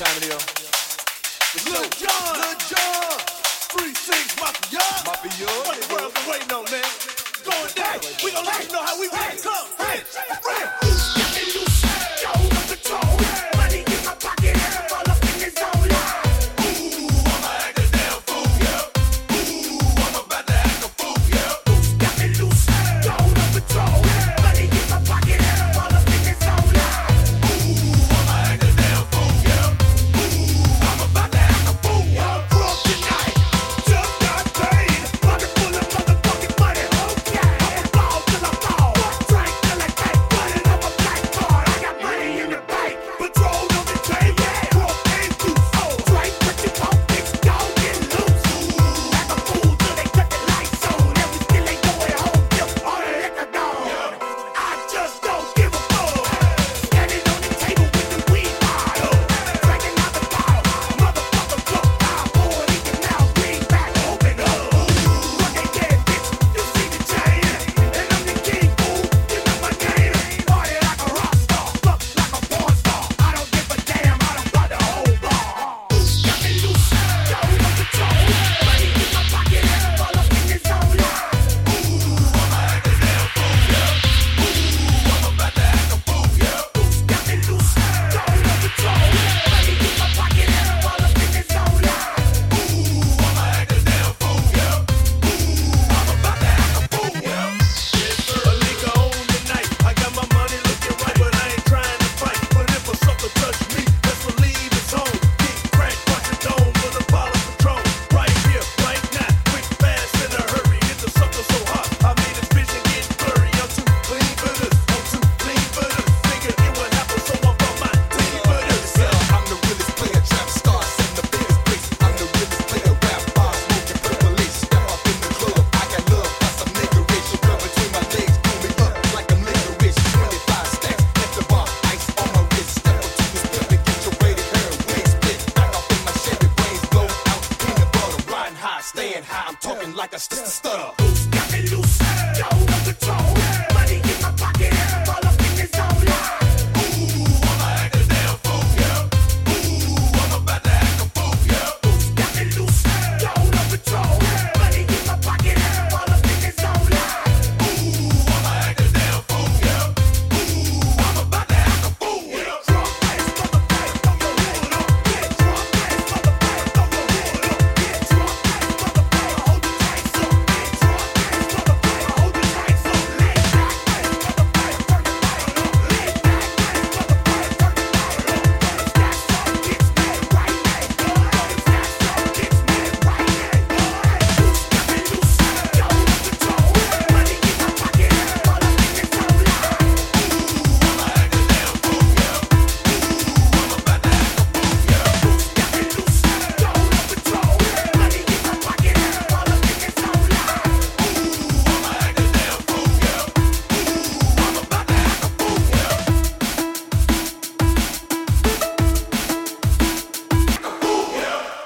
time of the year. Lil Jon. Lil Jon. Three six Mafia. Mafia. What the world been waiting on, man? Going down. We gon' let you know how we really come. Hey, hey. high, I'm talking like a sister. Who's Got me loose, out of control.